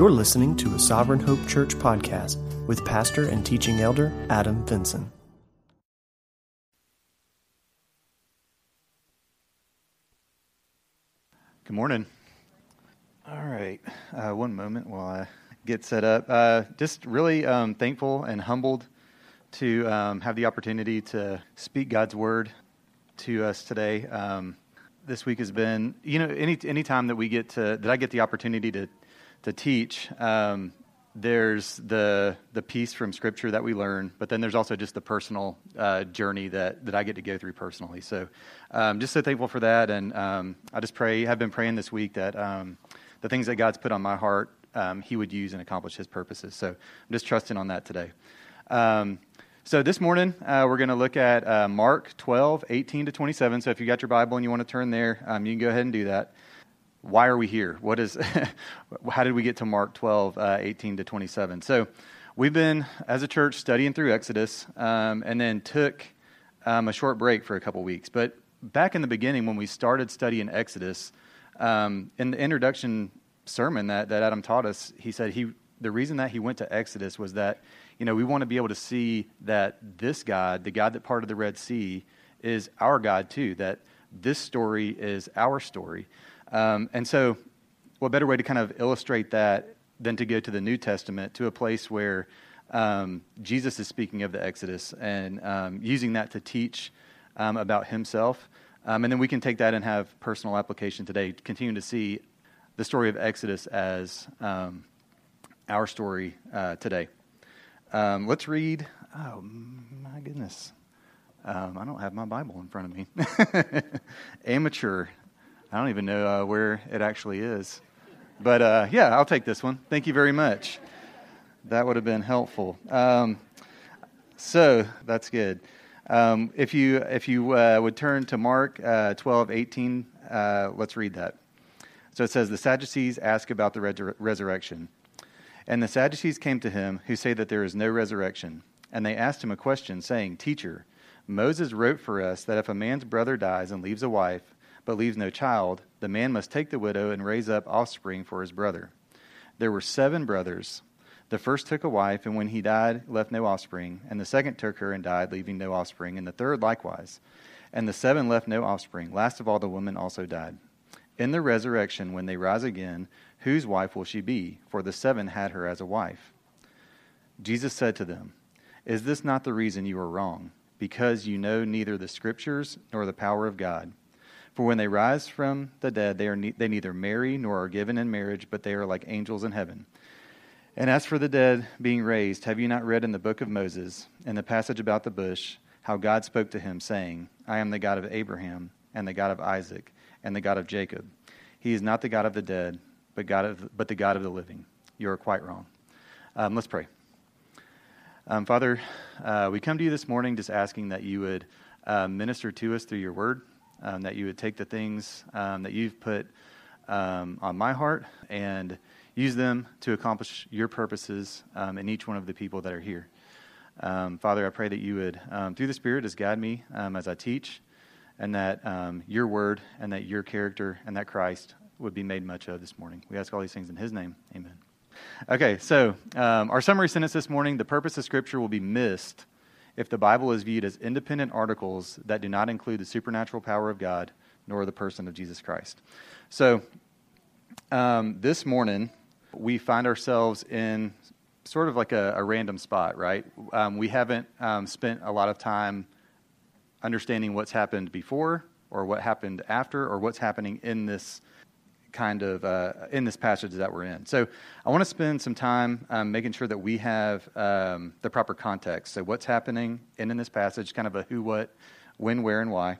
You're listening to a Sovereign Hope Church podcast with pastor and teaching elder Adam Vinson. Good morning. All right. Uh, one moment while I get set up. Uh, just really um, thankful and humbled to um, have the opportunity to speak God's word to us today. Um, this week has been, you know, any any time that we get to that I get the opportunity to to teach. Um, there's the the piece from Scripture that we learn, but then there's also just the personal uh, journey that that I get to go through personally. So, um, just so thankful for that, and um, I just pray. Have been praying this week that um, the things that God's put on my heart, um, He would use and accomplish His purposes. So, I'm just trusting on that today. Um, so this morning, uh, we're going to look at uh, Mark 12, 18 to 27. So if you got your Bible and you want to turn there, um, you can go ahead and do that. Why are we here? What is, how did we get to Mark 12, uh, 18 to 27? So we've been, as a church, studying through Exodus um, and then took um, a short break for a couple weeks. But back in the beginning, when we started studying Exodus, um, in the introduction sermon that, that Adam taught us, he said he, the reason that he went to Exodus was that you know, we want to be able to see that this God, the God that parted the Red Sea, is our God too, that this story is our story. Um, and so, what better way to kind of illustrate that than to go to the New Testament, to a place where um, Jesus is speaking of the Exodus and um, using that to teach um, about himself. Um, and then we can take that and have personal application today, continue to see the story of Exodus as um, our story uh, today. Let's read. Oh, my goodness. I don't have my Bible in front of me. Amateur. I don't even know uh, where it actually is. But uh, yeah, I'll take this one. Thank you very much. That would have been helpful. Um, so that's good. Um, if you, if you uh, would turn to Mark uh, 12, 18, uh, let's read that. So it says, The Sadducees ask about the resur- resurrection. And the Sadducees came to him, who say that there is no resurrection. And they asked him a question, saying, Teacher, Moses wrote for us that if a man's brother dies and leaves a wife, but leaves no child, the man must take the widow and raise up offspring for his brother. There were seven brothers. The first took a wife, and when he died, left no offspring. And the second took her and died, leaving no offspring. And the third likewise. And the seven left no offspring. Last of all, the woman also died. In the resurrection, when they rise again, Whose wife will she be? For the seven had her as a wife. Jesus said to them, Is this not the reason you are wrong? Because you know neither the Scriptures nor the power of God. For when they rise from the dead, they, are ne- they neither marry nor are given in marriage, but they are like angels in heaven. And as for the dead being raised, have you not read in the book of Moses, in the passage about the bush, how God spoke to him, saying, I am the God of Abraham, and the God of Isaac, and the God of Jacob? He is not the God of the dead but, God of, but the God of the living. You are quite wrong. Um, let's pray. Um, Father, uh, we come to you this morning just asking that you would uh, minister to us through your word, um, that you would take the things um, that you've put um, on my heart and use them to accomplish your purposes um, in each one of the people that are here. Father, I pray that you would, through the Spirit, just guide me as I teach, and that your word and that your character and that Christ would be made much of this morning. We ask all these things in His name. Amen. Okay, so um, our summary sentence this morning the purpose of Scripture will be missed if the Bible is viewed as independent articles that do not include the supernatural power of God nor the person of Jesus Christ. So um, this morning, we find ourselves in sort of like a, a random spot, right? Um, we haven't um, spent a lot of time understanding what's happened before or what happened after or what's happening in this kind of uh, in this passage that we're in. So I want to spend some time um, making sure that we have um, the proper context. So what's happening in, in this passage, kind of a who, what, when, where, and why.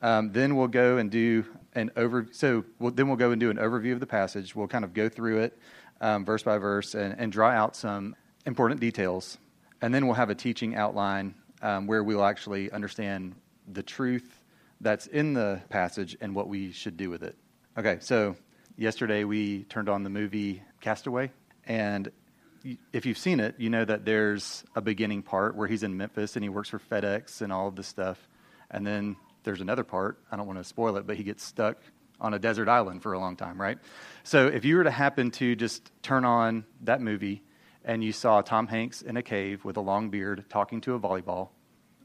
Um, then we'll go and do an over. So we'll, then we'll go and do an overview of the passage. We'll kind of go through it um, verse by verse and, and, draw out some important details. And then we'll have a teaching outline um, where we'll actually understand the truth that's in the passage and what we should do with it. Okay, so yesterday we turned on the movie Castaway, and if you've seen it, you know that there's a beginning part where he's in Memphis and he works for FedEx and all of this stuff, and then there's another part. I don't want to spoil it, but he gets stuck on a desert island for a long time, right? So if you were to happen to just turn on that movie and you saw Tom Hanks in a cave with a long beard talking to a volleyball,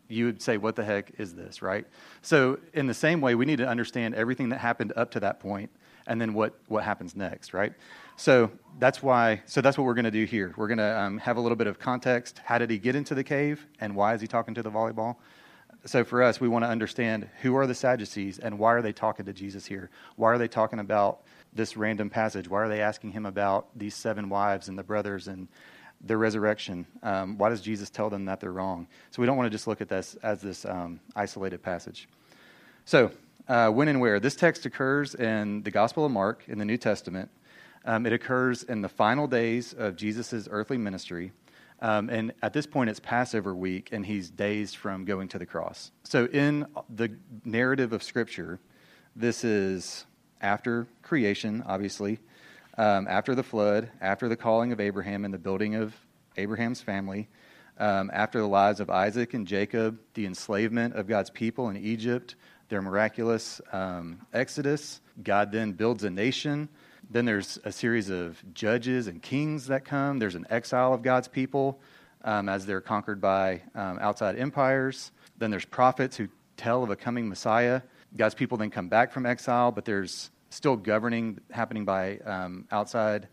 you would say, What the heck is this, right? So, in the same way, we need to understand everything that happened up to that point and then what, what happens next, right? So that's why. So that's what we're going to do here. We're going to um, have a little bit of context. How did he get into the cave, and why is he talking to the volleyball? So for us, we want to understand who are the Sadducees and why are they talking to Jesus here? Why are they talking about this random passage? Why are they asking him about these seven wives and the brothers and their resurrection? Um, why does Jesus tell them that they're wrong? So we don't want to just look at this as this um, isolated passage. So uh, when and where this text occurs in the Gospel of Mark in the New Testament. Um, it occurs in the final days of Jesus' earthly ministry. Um, and at this point, it's Passover week, and he's days from going to the cross. So, in the narrative of Scripture, this is after creation, obviously, um, after the flood, after the calling of Abraham and the building of Abraham's family, um, after the lives of Isaac and Jacob, the enslavement of God's people in Egypt, their miraculous um, exodus. God then builds a nation then there's a series of judges and kings that come. There's an exile of God's people um, as they're conquered by um, outside empires. Then there's prophets who tell of a coming Messiah. God's people then come back from exile, but there's still governing happening by um, outside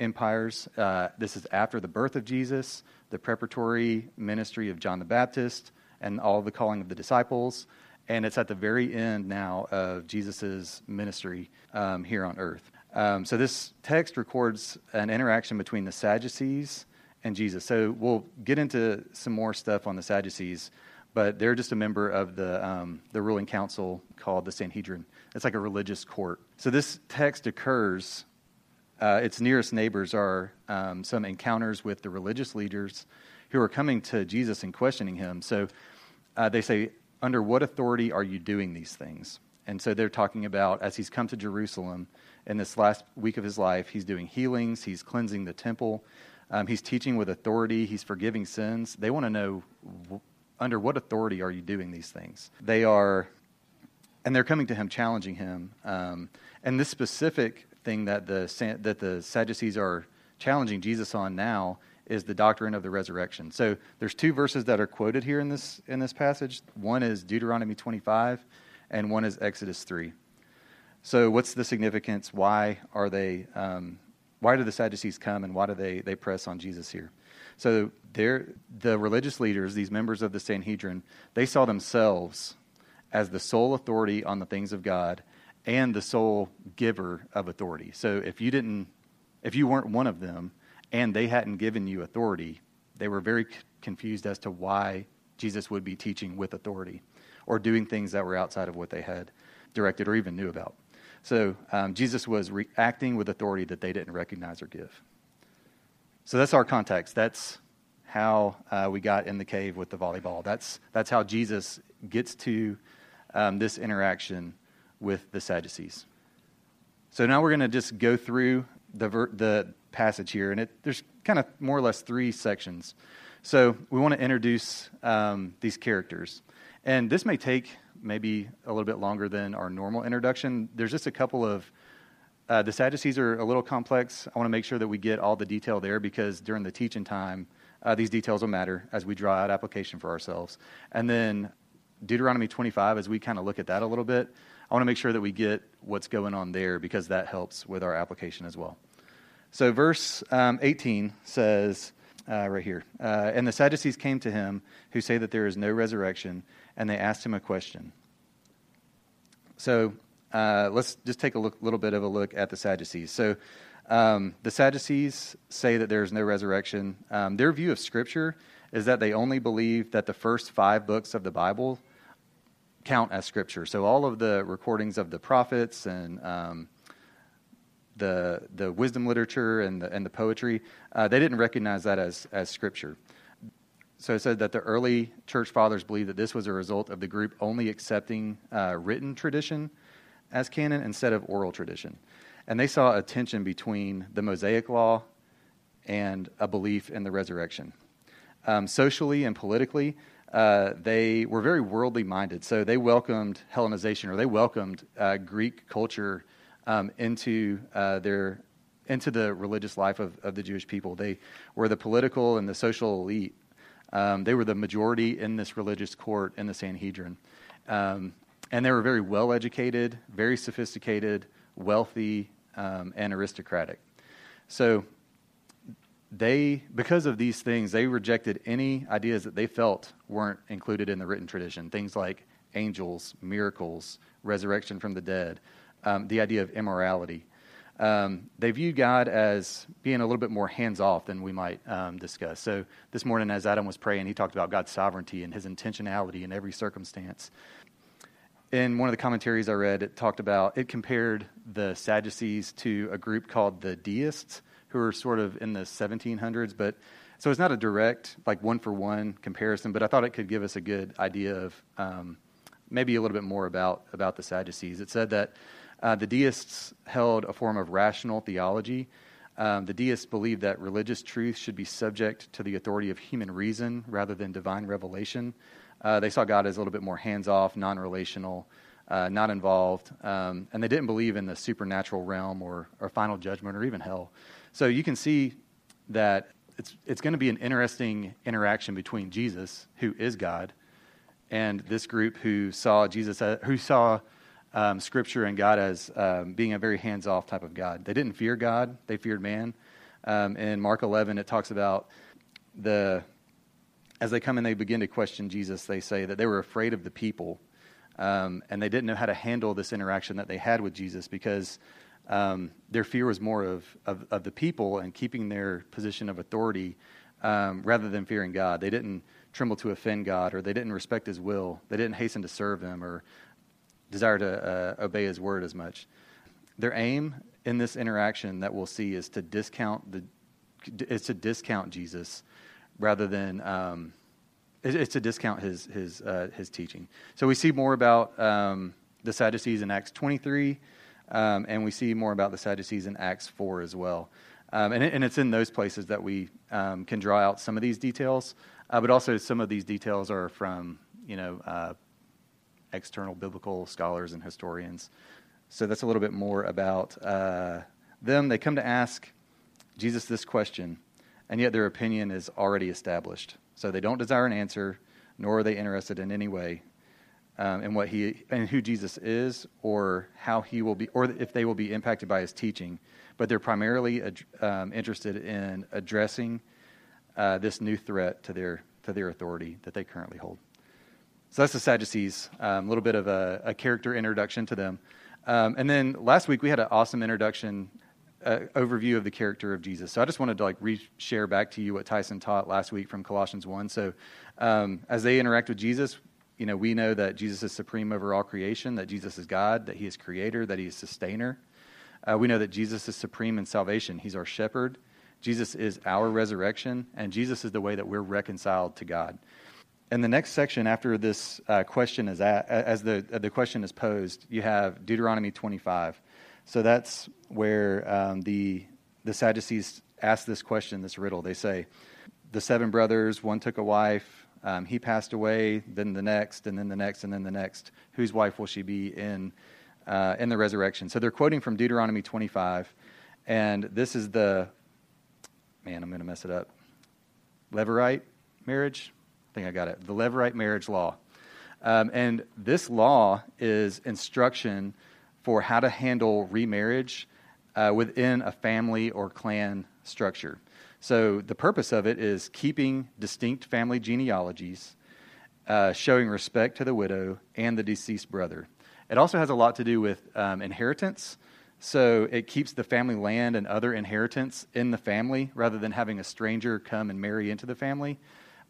empires. Uh, this is after the birth of Jesus, the preparatory ministry of John the Baptist, and all the calling of the disciples. And it's at the very end now of Jesus' ministry um, here on earth. Um, so this text records an interaction between the Sadducees and Jesus. So we'll get into some more stuff on the Sadducees, but they're just a member of the um, the ruling council called the Sanhedrin. It's like a religious court. So this text occurs. Uh, its nearest neighbors are um, some encounters with the religious leaders who are coming to Jesus and questioning him. So uh, they say, "Under what authority are you doing these things?" And so they're talking about as he's come to Jerusalem in this last week of his life. He's doing healings, he's cleansing the temple, um, he's teaching with authority, he's forgiving sins. They want to know under what authority are you doing these things? They are, and they're coming to him, challenging him. Um, and this specific thing that the, that the Sadducees are challenging Jesus on now is the doctrine of the resurrection. So there's two verses that are quoted here in this in this passage. One is Deuteronomy 25, and one is Exodus 3. So, what's the significance? Why are they? Um, why do the Sadducees come, and why do they they press on Jesus here? So, the religious leaders, these members of the Sanhedrin, they saw themselves as the sole authority on the things of God and the sole giver of authority. So, if you didn't, if you weren't one of them, and they hadn't given you authority, they were very confused as to why Jesus would be teaching with authority or doing things that were outside of what they had directed or even knew about. So um, Jesus was reacting with authority that they didn't recognize or give. So that's our context. That's how uh, we got in the cave with the volleyball. That's, that's how Jesus gets to um, this interaction with the Sadducees. So now we're going to just go through the, ver- the passage here, and it, there's kind of more or less three sections. So we want to introduce um, these characters. And this may take maybe a little bit longer than our normal introduction. There's just a couple of uh, the Sadducees are a little complex. I want to make sure that we get all the detail there because during the teaching time, uh, these details will matter as we draw out application for ourselves. And then Deuteronomy 25, as we kind of look at that a little bit, I want to make sure that we get what's going on there because that helps with our application as well. So, verse um, 18 says, uh, right here, uh, and the Sadducees came to him who say that there is no resurrection and they asked him a question. So uh, let's just take a look, little bit of a look at the Sadducees. So um, the Sadducees say that there is no resurrection. Um, their view of Scripture is that they only believe that the first five books of the Bible count as Scripture. So all of the recordings of the prophets and um, the the wisdom literature and the, and the poetry, uh, they didn't recognize that as as Scripture. So it said that the early church fathers believed that this was a result of the group only accepting uh, written tradition as canon instead of oral tradition. And they saw a tension between the Mosaic law and a belief in the resurrection. Um, socially and politically, uh, they were very worldly minded. So they welcomed Hellenization or they welcomed uh, Greek culture um, into uh, their into the religious life of, of the Jewish people. They were the political and the social elite. Um, they were the majority in this religious court in the Sanhedrin. Um, and they were very well educated, very sophisticated, wealthy, um, and aristocratic. So they, because of these things, they rejected any ideas that they felt weren't included in the written tradition. Things like angels, miracles, resurrection from the dead, um, the idea of immorality. Um, they viewed God as being a little bit more hands off than we might um, discuss. So this morning, as Adam was praying, he talked about God's sovereignty and his intentionality in every circumstance. In one of the commentaries I read, it talked about, it compared the Sadducees to a group called the deists who are sort of in the 1700s, but so it's not a direct, like one for one comparison, but I thought it could give us a good idea of um, maybe a little bit more about, about the Sadducees. It said that uh, the deists held a form of rational theology. Um, the deists believed that religious truth should be subject to the authority of human reason rather than divine revelation. Uh, they saw God as a little bit more hands off, non relational, uh, not involved, um, and they didn't believe in the supernatural realm or, or final judgment or even hell. So you can see that it's, it's going to be an interesting interaction between Jesus, who is God, and this group who saw Jesus, as, who saw um, Scripture and God as um, being a very hands off type of God. They didn't fear God, they feared man. Um, in Mark 11, it talks about the, as they come and they begin to question Jesus, they say that they were afraid of the people. Um, and they didn't know how to handle this interaction that they had with Jesus because um, their fear was more of, of, of, the people and keeping their position of authority um, rather than fearing God. They didn't tremble to offend God, or they didn't respect His will. They didn't hasten to serve Him or desire to uh, obey His word as much. Their aim in this interaction that we'll see is to discount the is to discount Jesus rather than um, it's to discount his his uh, his teaching. So we see more about um, the Sadducees in Acts 23. Um, and we see more about the Sadducees in Acts 4 as well. Um, and, it, and, it's in those places that we um, can draw out some of these details, uh, but also some of these details are from, you know, uh, external biblical scholars and historians. So that's a little bit more about uh, them. They come to ask Jesus this question, and yet their opinion is already established. So they don't desire an answer, nor are they interested in any way um, and what he and who Jesus is, or how he will be, or if they will be impacted by his teaching. But they're primarily um, interested in addressing uh, this new threat to their to their authority that they currently hold. So that's the Sadducees. Um, a um, little bit of a, a, character introduction to them. Um, and then last week we had an awesome introduction uh, overview of the character of Jesus. So I just wanted to like re-share back to you what Tyson taught last week from Colossians one. So um, as they interact with Jesus, you know, we know that Jesus is supreme over all creation, that Jesus is God, that he is creator, that he is sustainer. Uh, we know that Jesus is supreme in salvation. He's our shepherd. Jesus is our resurrection, and Jesus is the way that we're reconciled to God. And the next section after this uh, question is at, as the, the question is posed, you have Deuteronomy 25. So that's where um, the, the Sadducees ask this question, this riddle. They say, The seven brothers, one took a wife, um, he passed away, then the next, and then the next, and then the next. Whose wife will she be in, uh, in the resurrection? So they're quoting from Deuteronomy 25, and this is the, man, I'm going to mess it up. Levirate marriage? I think I got it. The Levirate marriage law. Um, and this law is instruction for how to handle remarriage uh, within a family or clan structure. So the purpose of it is keeping distinct family genealogies, uh, showing respect to the widow and the deceased brother. It also has a lot to do with um, inheritance. So it keeps the family land and other inheritance in the family rather than having a stranger come and marry into the family.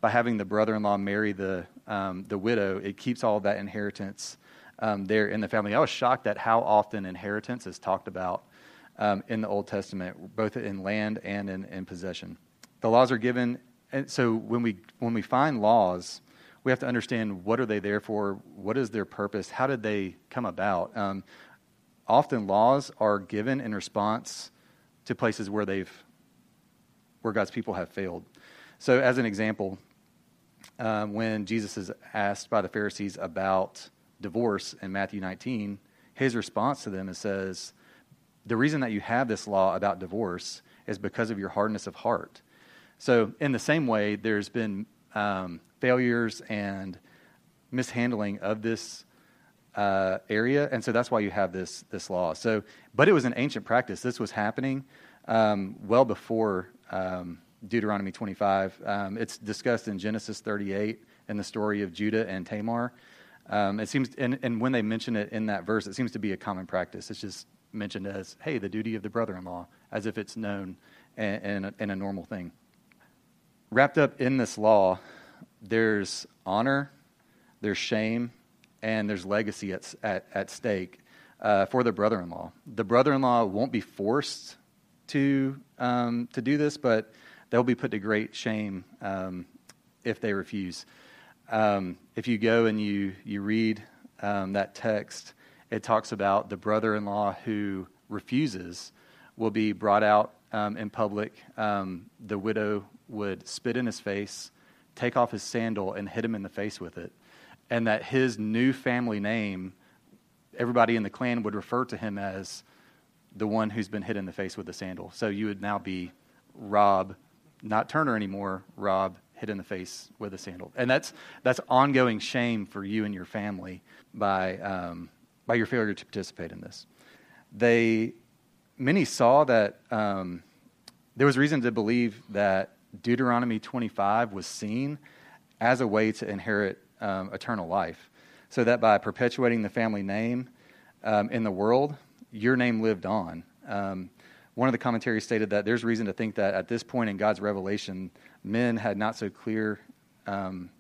By having the brother in law marry the, um, the widow, it keeps all that inheritance um, there in the family. I was shocked at how often inheritance is talked about um, in the Old Testament, both in land and in, in possession. The laws are given, and so when we when we find laws, we have to understand what are they there for, what is their purpose, how did they come about. Um, often laws are given in response to places where they've where God's people have failed. So, as an example, um, when Jesus is asked by the Pharisees about divorce in Matthew 19, his response to them is says, The reason that you have this law about divorce is because of your hardness of heart. So, in the same way, there's been um, failures and mishandling of this uh, area, and so that's why you have this this law. So, but it was an ancient practice. This was happening um, well before um, Deuteronomy 25. Um, it's discussed in Genesis 38 in the story of Judah and Tamar. Um, it seems, and, and when they mention it in that verse, it seems to be a common practice. It's just mentioned as, "Hey, the duty of the brother-in-law," as if it's known and, and, a, and a normal thing. Wrapped up in this law, there's honor, there's shame, and there's legacy at, at, at stake uh, for the brother in law. The brother in law won't be forced to, um, to do this, but they'll be put to great shame um, if they refuse. Um, if you go and you, you read um, that text, it talks about the brother in law who refuses will be brought out um, in public. Um, the widow would spit in his face, take off his sandal, and hit him in the face with it and that his new family name, everybody in the clan would refer to him as the one who's been hit in the face with the sandal. So you would now be Rob, not Turner anymore, Rob hit in the face with a sandal. And that's, that's ongoing shame for you and your family by, um, by your failure to participate in this. They, many saw that um, there was reason to believe that Deuteronomy 25 was seen as a way to inherit um, eternal life. So that by perpetuating the family name um, in the world, your name lived on. Um, one of the commentaries stated that there's reason to think that at this point in God's revelation, men had not so clear um,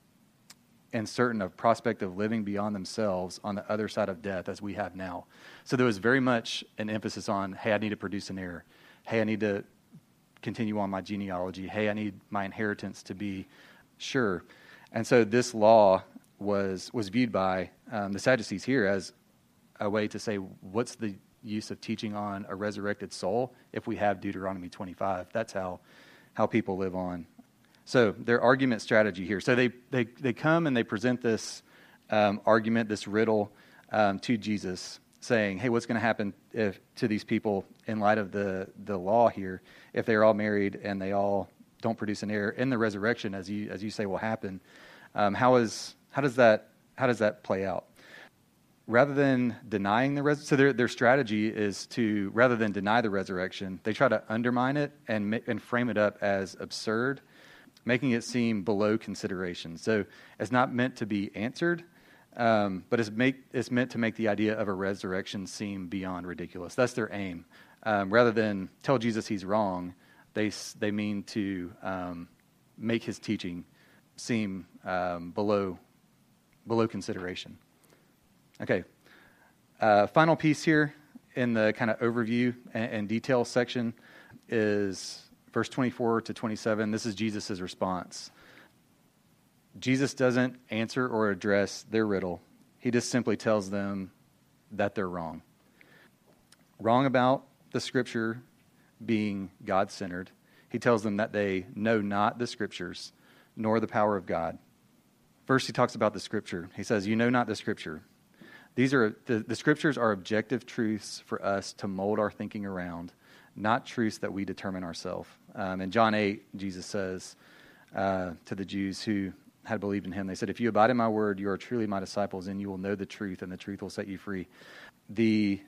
and certain of prospect of living beyond themselves on the other side of death as we have now. So there was very much an emphasis on, hey, I need to produce an heir. Hey, I need to continue on my genealogy. Hey, I need my inheritance to be sure. And so this law was, was viewed by um, the Sadducees here as a way to say, what's the use of teaching on a resurrected soul if we have Deuteronomy 25? That's how, how people live on. So their argument strategy here. So they, they, they come and they present this um, argument, this riddle um, to Jesus, saying, hey, what's going to happen if, to these people in light of the, the law here if they're all married and they all don't produce an heir in the resurrection, as you, as you say will happen? Um, how, is, how, does that, how does that play out? Rather than denying the res- so their, their strategy is to rather than deny the resurrection, they try to undermine it and and frame it up as absurd, making it seem below consideration. So it's not meant to be answered, um, but it's, make, it's meant to make the idea of a resurrection seem beyond ridiculous. That's their aim. Um, rather than tell Jesus he's wrong, they, they mean to um, make his teaching seem um, below, below consideration. Okay, uh, final piece here in the kind of overview and, and detail section is verse 24 to 27. This is Jesus' response. Jesus doesn't answer or address their riddle, he just simply tells them that they're wrong. Wrong about the scripture being God centered. He tells them that they know not the scriptures nor the power of God. First, he talks about the scripture. He says, You know not the scripture. These are the, the scriptures are objective truths for us to mold our thinking around, not truths that we determine ourselves. Um, in John 8, Jesus says uh, to the Jews who had believed in him, they said, If you abide in my word, you are truly my disciples, and you will know the truth, and the truth will set you free. The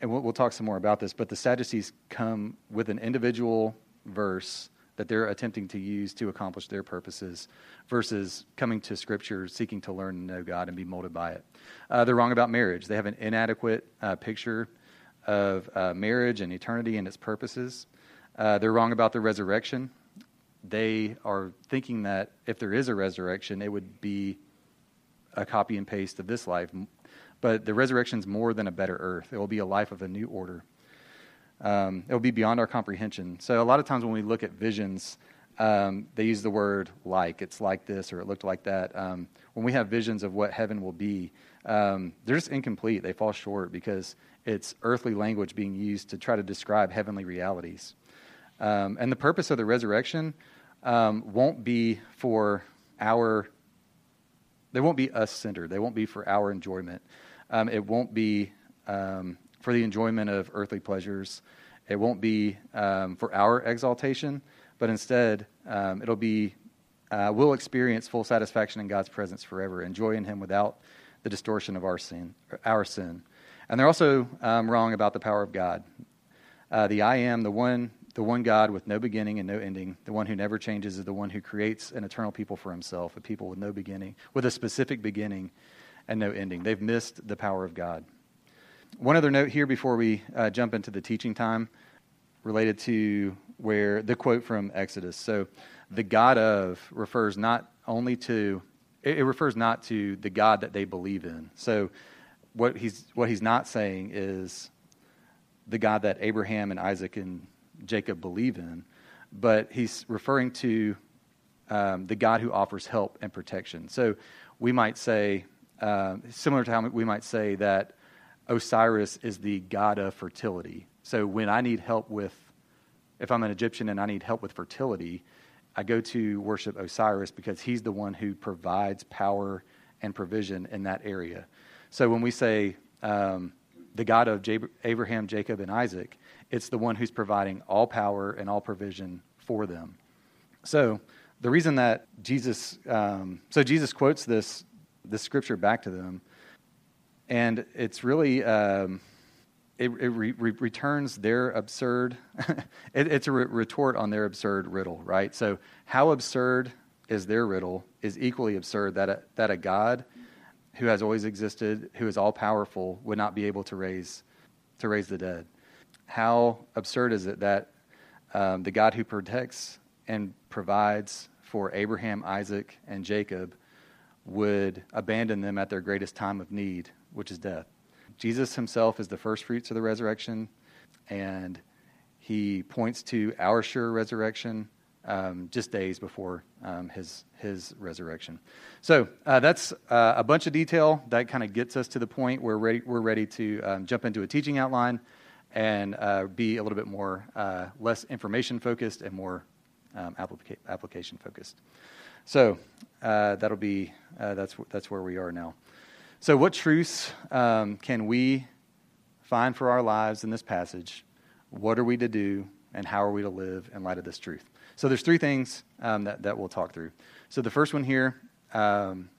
and we'll, we'll talk some more about this, but the Sadducees come with an individual verse that they're attempting to use to accomplish their purposes versus coming to Scripture seeking to learn and know God and be molded by it. Uh, they're wrong about marriage. They have an inadequate uh, picture of uh, marriage and eternity and its purposes. Uh, they're wrong about the resurrection. They are thinking that if there is a resurrection, it would be a copy and paste of this life. But the resurrection is more than a better earth, it will be a life of a new order um, it will be beyond our comprehension. So a lot of times when we look at visions, um, they use the word like. It's like this or it looked like that. Um, when we have visions of what heaven will be, um, they're just incomplete. They fall short because it's earthly language being used to try to describe heavenly realities. Um, and the purpose of the resurrection um, won't be for our they won't be us centered. They won't be for our enjoyment. Um, it won't be um, for the enjoyment of earthly pleasures. It won't be um, for our exaltation, but instead um, it'll be uh, we'll experience full satisfaction in God's presence forever, enjoy in Him without the distortion of our sin. Our sin, and they're also wrong about the power of God. Uh, the I am, the one, the one God with no beginning and no ending, the one who never changes, is the one who creates an eternal people for Himself, a people with no beginning, with a specific beginning and no ending. They've missed the power of God. One other note here before we uh, jump into the teaching time related to where the quote from Exodus. So, the God of refers not only to it, refers not to the God that they believe in. So, what he's what he's not saying is the God that Abraham and Isaac and Jacob believe in, but he's referring to um, the God who offers help and protection. So, we might say, uh, similar to how we might say that Osiris is the God of fertility. So, when I need help with, if I'm an Egyptian and I need help with fertility, I go to worship Osiris because he's the one who provides power and provision in that area. So when we say um, the God of Abraham, Jacob, and Isaac, it's the one who's providing all power and all provision for them. So the reason that Jesus, um, so Jesus quotes this this scripture back to them, and it's really. Um, it, it re, re, returns their absurd, it, it's a re, retort on their absurd riddle, right? So, how absurd is their riddle is equally absurd that a, that a God who has always existed, who is all powerful, would not be able to raise, to raise the dead. How absurd is it that um, the God who protects and provides for Abraham, Isaac, and Jacob would abandon them at their greatest time of need, which is death? Jesus himself is the first fruits of the resurrection, and he points to our sure resurrection um, just days before um, his his resurrection. So uh, that's uh, a bunch of detail that kind of gets us to the point where we're ready, we're ready to um, jump into a teaching outline and uh, be a little bit more uh, less information focused and more um, applica- application focused. So uh, that'll be uh, that's that's where we are now. So, what truths um, can we find for our lives in this passage? What are we to do, and how are we to live in light of this truth? So, there's three things um, that, that we'll talk through. So, the first one here, um,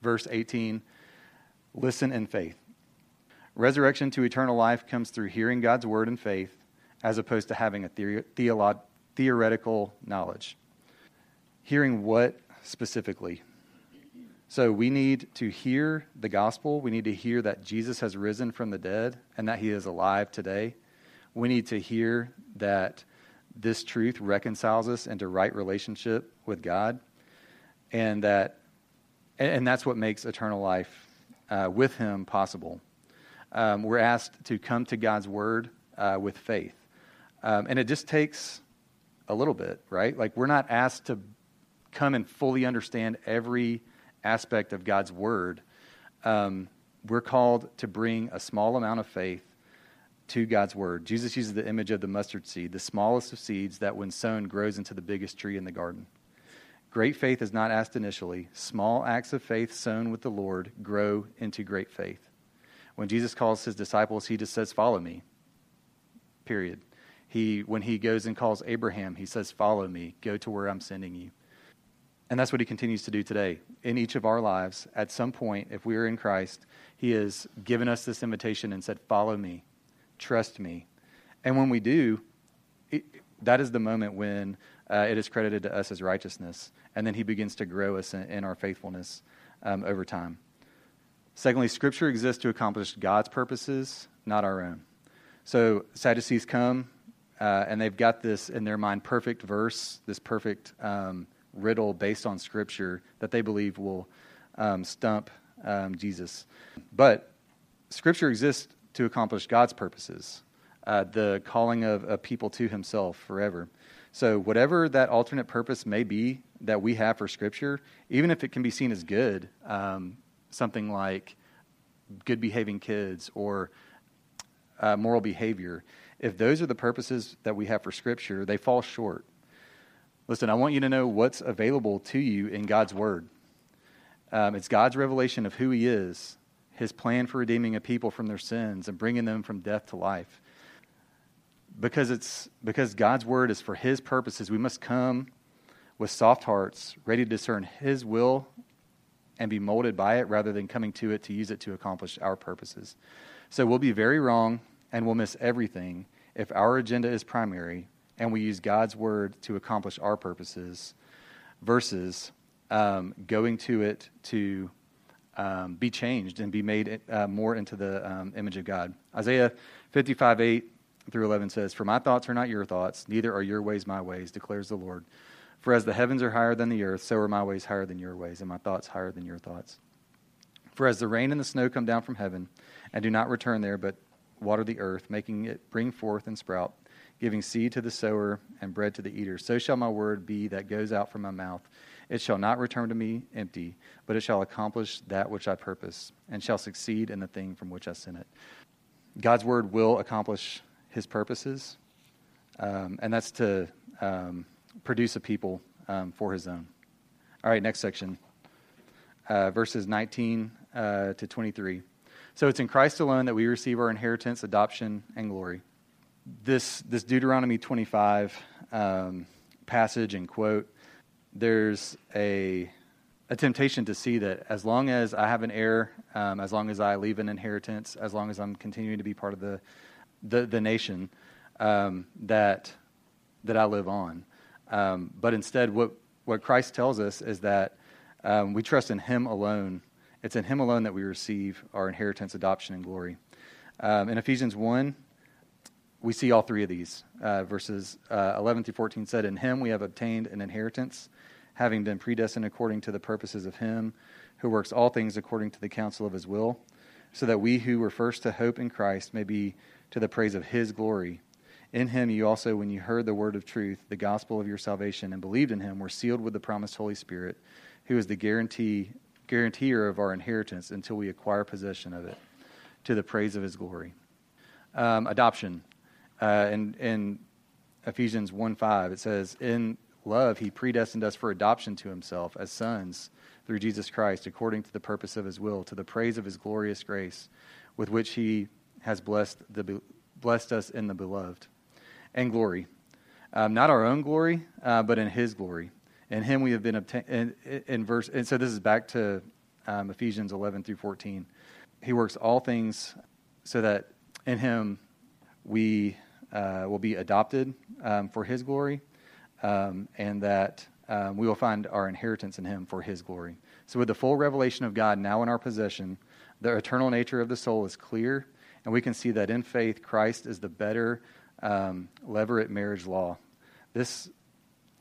verse 18 listen in faith. Resurrection to eternal life comes through hearing God's word and faith, as opposed to having a theolo- theoretical knowledge. Hearing what specifically? So we need to hear the gospel. We need to hear that Jesus has risen from the dead and that he is alive today. We need to hear that this truth reconciles us into right relationship with God and that and that's what makes eternal life uh, with him possible. Um, we're asked to come to God's word uh, with faith. Um, and it just takes a little bit, right? Like, we're not asked to come and fully understand every aspect of God's word, um, we're called to bring a small amount of faith to God's word. Jesus uses the image of the mustard seed, the smallest of seeds that, when sown, grows into the biggest tree in the garden. Great faith is not asked initially. Small acts of faith sown with the Lord grow into great faith. When Jesus calls his disciples, he just says, Follow me. Period. He, when he goes and calls Abraham, he says, Follow me. Go to where I'm sending you. And that's what he continues to do today in each of our lives. At some point, if we are in Christ, he has given us this invitation and said, Follow me, trust me. And when we do, it, that is the moment when uh, it is credited to us as righteousness. And then he begins to grow us in, in our faithfulness um, over time. Secondly, Scripture exists to accomplish God's purposes, not our own. So Sadducees come, uh, and they've got this in their mind perfect verse, this perfect. Um, riddle based on Scripture that they believe will um, stump um, Jesus. But Scripture exists to accomplish God's purposes, uh, the calling of a people to Himself forever. So, whatever that alternate purpose may be that we have for Scripture, even if it can be seen as good, um, something like good behaving kids or uh, moral behavior, if those are the purposes that we have for Scripture, they fall short Listen, I want you to know what's available to you in God's Word. Um, it's God's revelation of who He is, His plan for redeeming a people from their sins and bringing them from death to life. Because, it's, because God's Word is for His purposes, we must come with soft hearts, ready to discern His will and be molded by it rather than coming to it to use it to accomplish our purposes. So we'll be very wrong and we'll miss everything if our agenda is primary and we use God's word to accomplish our purposes versus um, going to it to um, be changed and be made uh, more into the um, image of God. Isaiah 55 8 through 11 says, For my thoughts are not your thoughts, neither are your ways my ways, declares the Lord. For as the heavens are higher than the earth, so are my ways higher than your ways, and my thoughts higher than your thoughts. For as the rain and the snow come down from heaven, and do not return there, but water the earth, making it bring forth and sprout, giving seed to the sower and bread to the eater. So shall my word be that goes out from my mouth. It shall not return to me empty, but it shall accomplish that which I purpose, and shall succeed in the thing from which I sent it. God's word will accomplish his purposes, um, and that's to um, produce a people um, for his own. All right, next section, uh, verses 19 uh, to 23. So it's in Christ alone that we receive our inheritance, adoption, and glory this this Deuteronomy 25 um, passage and quote, there's a a temptation to see that as long as I have an heir, um, as long as I leave an inheritance, as long as I'm continuing to be part of the the, the nation, um, that that I live on. Um, but instead, what what Christ tells us is that um, we trust in Him alone. It's in Him alone that we receive our inheritance, adoption, and glory. Um, in Ephesians one, we see all three of these. Uh, verses uh, 11 through 14 said, In him we have obtained an inheritance, having been predestined according to the purposes of him who works all things according to the counsel of his will, so that we who were first to hope in Christ may be to the praise of his glory. In him you also, when you heard the word of truth, the gospel of your salvation, and believed in him, were sealed with the promised Holy Spirit, who is the guarantee, guarantor of our inheritance until we acquire possession of it, to the praise of his glory. Um, adoption. Uh, in, in Ephesians 1 5, it says, In love, he predestined us for adoption to himself as sons through Jesus Christ, according to the purpose of his will, to the praise of his glorious grace, with which he has blessed, the, blessed us in the beloved. And glory. Um, not our own glory, uh, but in his glory. In him we have been obtained. In, in, verse, and so this is back to um, Ephesians 11 through 14. He works all things so that in him we uh, will be adopted um, for His glory, um, and that um, we will find our inheritance in Him for His glory. So, with the full revelation of God now in our possession, the eternal nature of the soul is clear, and we can see that in faith, Christ is the better um, marriage law. This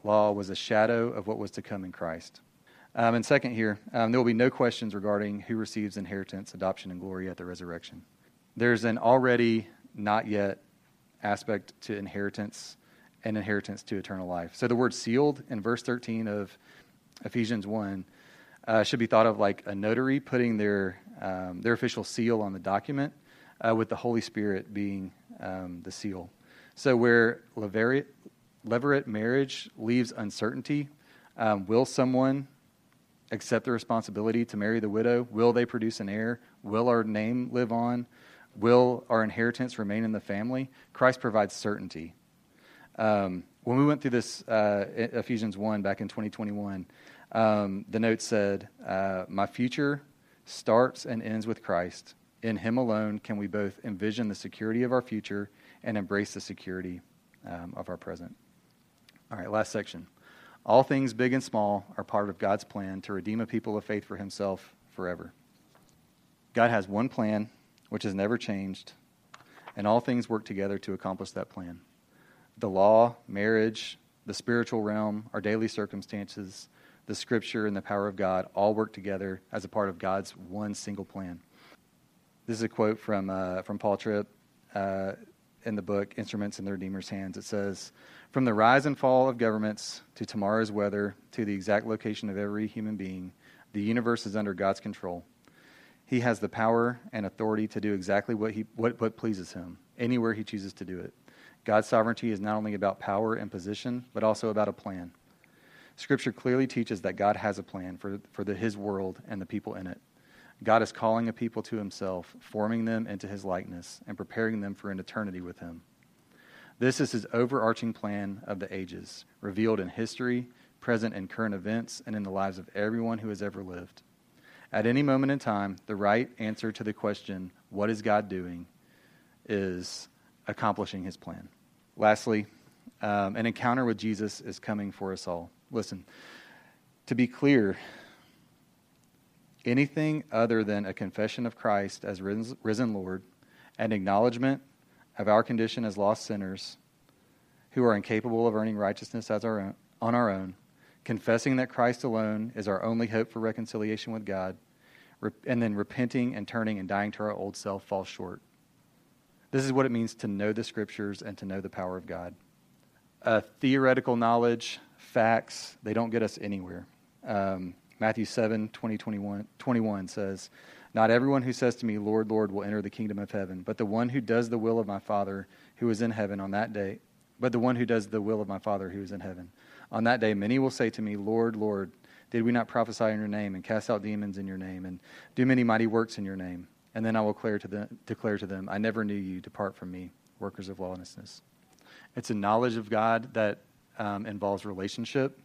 law was a shadow of what was to come in Christ. Um, and second, here, um, there will be no questions regarding who receives inheritance, adoption, and glory at the resurrection. There's an already not yet aspect to inheritance and inheritance to eternal life. So the word sealed in verse 13 of Ephesians 1 uh, should be thought of like a notary putting their, um, their official seal on the document, uh, with the Holy Spirit being um, the seal. So where levirate marriage leaves uncertainty, um, will someone accept the responsibility to marry the widow? Will they produce an heir? Will our name live on? Will our inheritance remain in the family? Christ provides certainty. Um, when we went through this uh, Ephesians 1 back in 2021, um, the note said, uh, My future starts and ends with Christ. In Him alone can we both envision the security of our future and embrace the security um, of our present. All right, last section. All things, big and small, are part of God's plan to redeem a people of faith for Himself forever. God has one plan which has never changed, and all things work together to accomplish that plan. The law, marriage, the spiritual realm, our daily circumstances, the scripture, and the power of God all work together as a part of God's one single plan. This is a quote from, uh, from Paul Tripp uh, in the book Instruments in the Redeemer's Hands. It says, From the rise and fall of governments to tomorrow's weather to the exact location of every human being, the universe is under God's control. He has the power and authority to do exactly what, he, what, what pleases him, anywhere he chooses to do it. God's sovereignty is not only about power and position, but also about a plan. Scripture clearly teaches that God has a plan for, for the, his world and the people in it. God is calling a people to himself, forming them into his likeness, and preparing them for an eternity with him. This is his overarching plan of the ages, revealed in history, present in current events, and in the lives of everyone who has ever lived. At any moment in time, the right answer to the question, What is God doing? is accomplishing his plan. Lastly, um, an encounter with Jesus is coming for us all. Listen, to be clear, anything other than a confession of Christ as risen Lord, an acknowledgement of our condition as lost sinners who are incapable of earning righteousness as our own, on our own, confessing that Christ alone is our only hope for reconciliation with God, and then repenting and turning and dying to our old self falls short. This is what it means to know the scriptures and to know the power of God. Uh, theoretical knowledge, facts, they don't get us anywhere. Um, Matthew 7 20, 21, 21 says, Not everyone who says to me, Lord, Lord, will enter the kingdom of heaven, but the one who does the will of my Father who is in heaven on that day. But the one who does the will of my Father who is in heaven. On that day, many will say to me, Lord, Lord, did we not prophesy in your name and cast out demons in your name and do many mighty works in your name? And then I will declare to, them, declare to them, I never knew you. Depart from me, workers of lawlessness. It's a knowledge of God that um, involves relationship,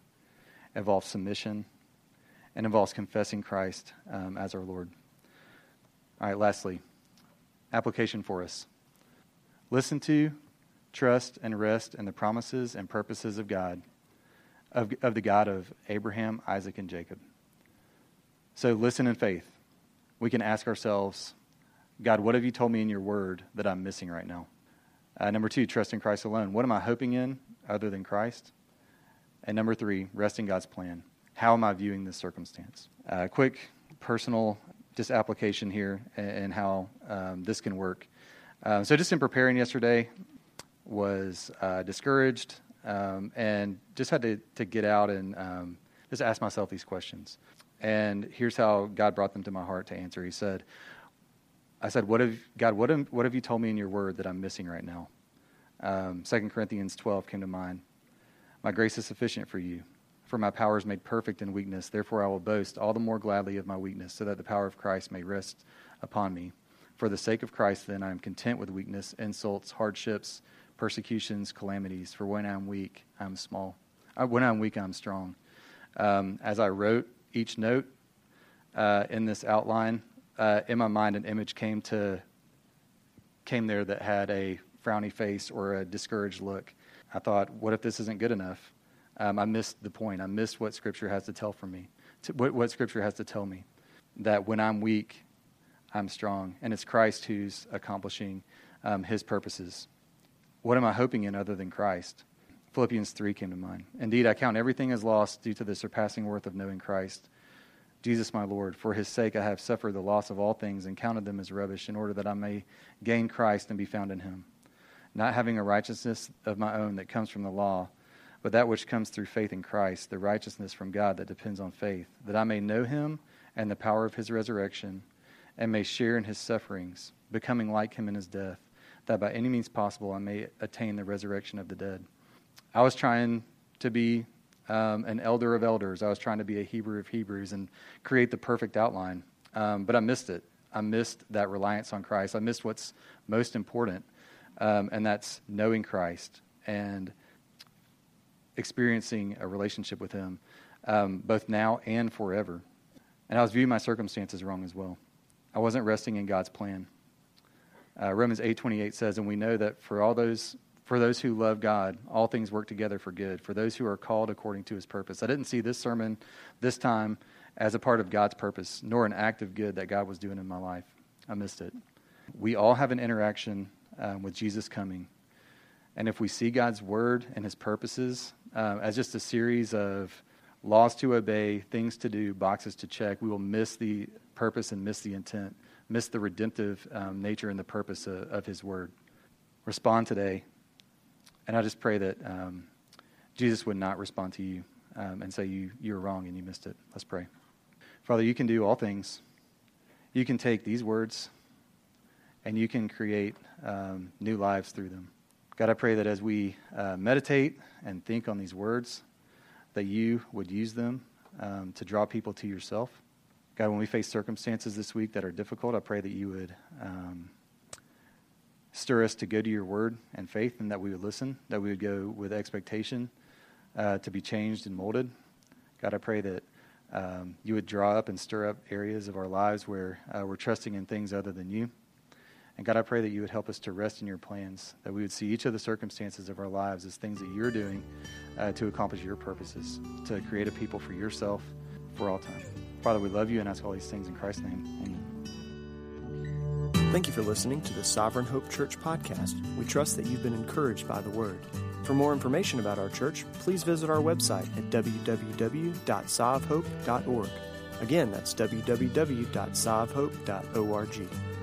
involves submission, and involves confessing Christ um, as our Lord. All right, lastly, application for us. Listen to, trust, and rest in the promises and purposes of God, of, of the God of Abraham, Isaac, and Jacob. So listen in faith. We can ask ourselves, God, what have you told me in your word that I'm missing right now? Uh, number two, trust in Christ alone. What am I hoping in other than Christ? And number three, rest in God's plan. How am I viewing this circumstance? Uh, quick personal just application here and, how um, this can work. Um, so just in preparing yesterday, was uh, discouraged um, and just had to, to get out and um, just ask myself these questions. And here's how God brought them to my heart to answer. He said, I said, what have, God, what have, what have you told me in your word that I'm missing right now? Um, 2 Corinthians 12 came to mind. My grace is sufficient for you for my power is made perfect in weakness. Therefore, I will boast all the more gladly of my weakness, so that the power of Christ may rest upon me. For the sake of Christ, then, I am content with weakness, insults, hardships, persecutions, calamities. For when I am weak, I am small. Uh, when I am weak, I am strong. Um, as I wrote each note uh, in this outline, uh, in my mind, an image came to came there that had a frowny face or a discouraged look. I thought, what if this isn't good enough? Um, I missed the point. I missed what Scripture has to tell for me, to, what, what Scripture has to tell me. That when I'm weak, I'm strong. And it's Christ who's accomplishing um, his purposes. What am I hoping in other than Christ? Philippians 3 came to mind. Indeed, I count everything as lost due to the surpassing worth of knowing Christ. Jesus, my Lord, for his sake I have suffered the loss of all things and counted them as rubbish, in order that I may gain Christ and be found in him. Not having a righteousness of my own that comes from the law but that which comes through faith in Christ, the righteousness from God that depends on faith, that I may know him and the power of his resurrection, and may share in his sufferings, becoming like him in his death, that by any means possible I may attain the resurrection of the dead. I was trying to be um, an elder of elders. I was trying to be a Hebrew of Hebrews and create the perfect outline, um, but I missed it. I missed that reliance on Christ. I missed what's most important, um, and that's knowing Christ and experiencing a relationship with Him, um, both now and forever. And I was viewing my circumstances wrong as well. I wasn't resting in God's plan. Uh, Romans eight twenty eight says, "And we know that for all those for those who love God, all things work together for good. For those who are called according to His purpose." I didn't see this sermon this time as a part of God's purpose, nor an act of good that God was doing in my life. I missed it. We all have an interaction um, with Jesus coming, and if we see God's word and His purposes um, as just a series of laws to obey, things to do, boxes to check, we will miss the purpose and miss the intent, miss the redemptive um, nature and the purpose of, of, His Word. Respond today. And I just pray that um, Jesus would not respond to you um, and say you, you're wrong and you missed it. Let's pray. Father, you can do all things. You can take these words and you can create um, new lives through them. God, I pray that as we uh, meditate and think on these words, that you would use them um, to draw people to yourself. God, when we face circumstances this week that are difficult, I pray that you would um, stir us to go to your word and faith and that we would listen, that we would go with expectation uh, to be changed and molded. God, I pray that um, you would draw up and stir up areas of our lives where uh, we're trusting in things other than you. And God, I pray that you would help us to rest in your plans, that we would see each of the circumstances of our lives as things that you're doing uh, to accomplish your purposes, to create a people for yourself for all time. Father, we love you and ask all these things in Christ's name. Amen. Thank you for listening to the Sovereign Hope Church podcast. We trust that you've been encouraged by the word. For more information about our church, please visit our website at www.sovhope.org. Again, that's www.sovhope.org.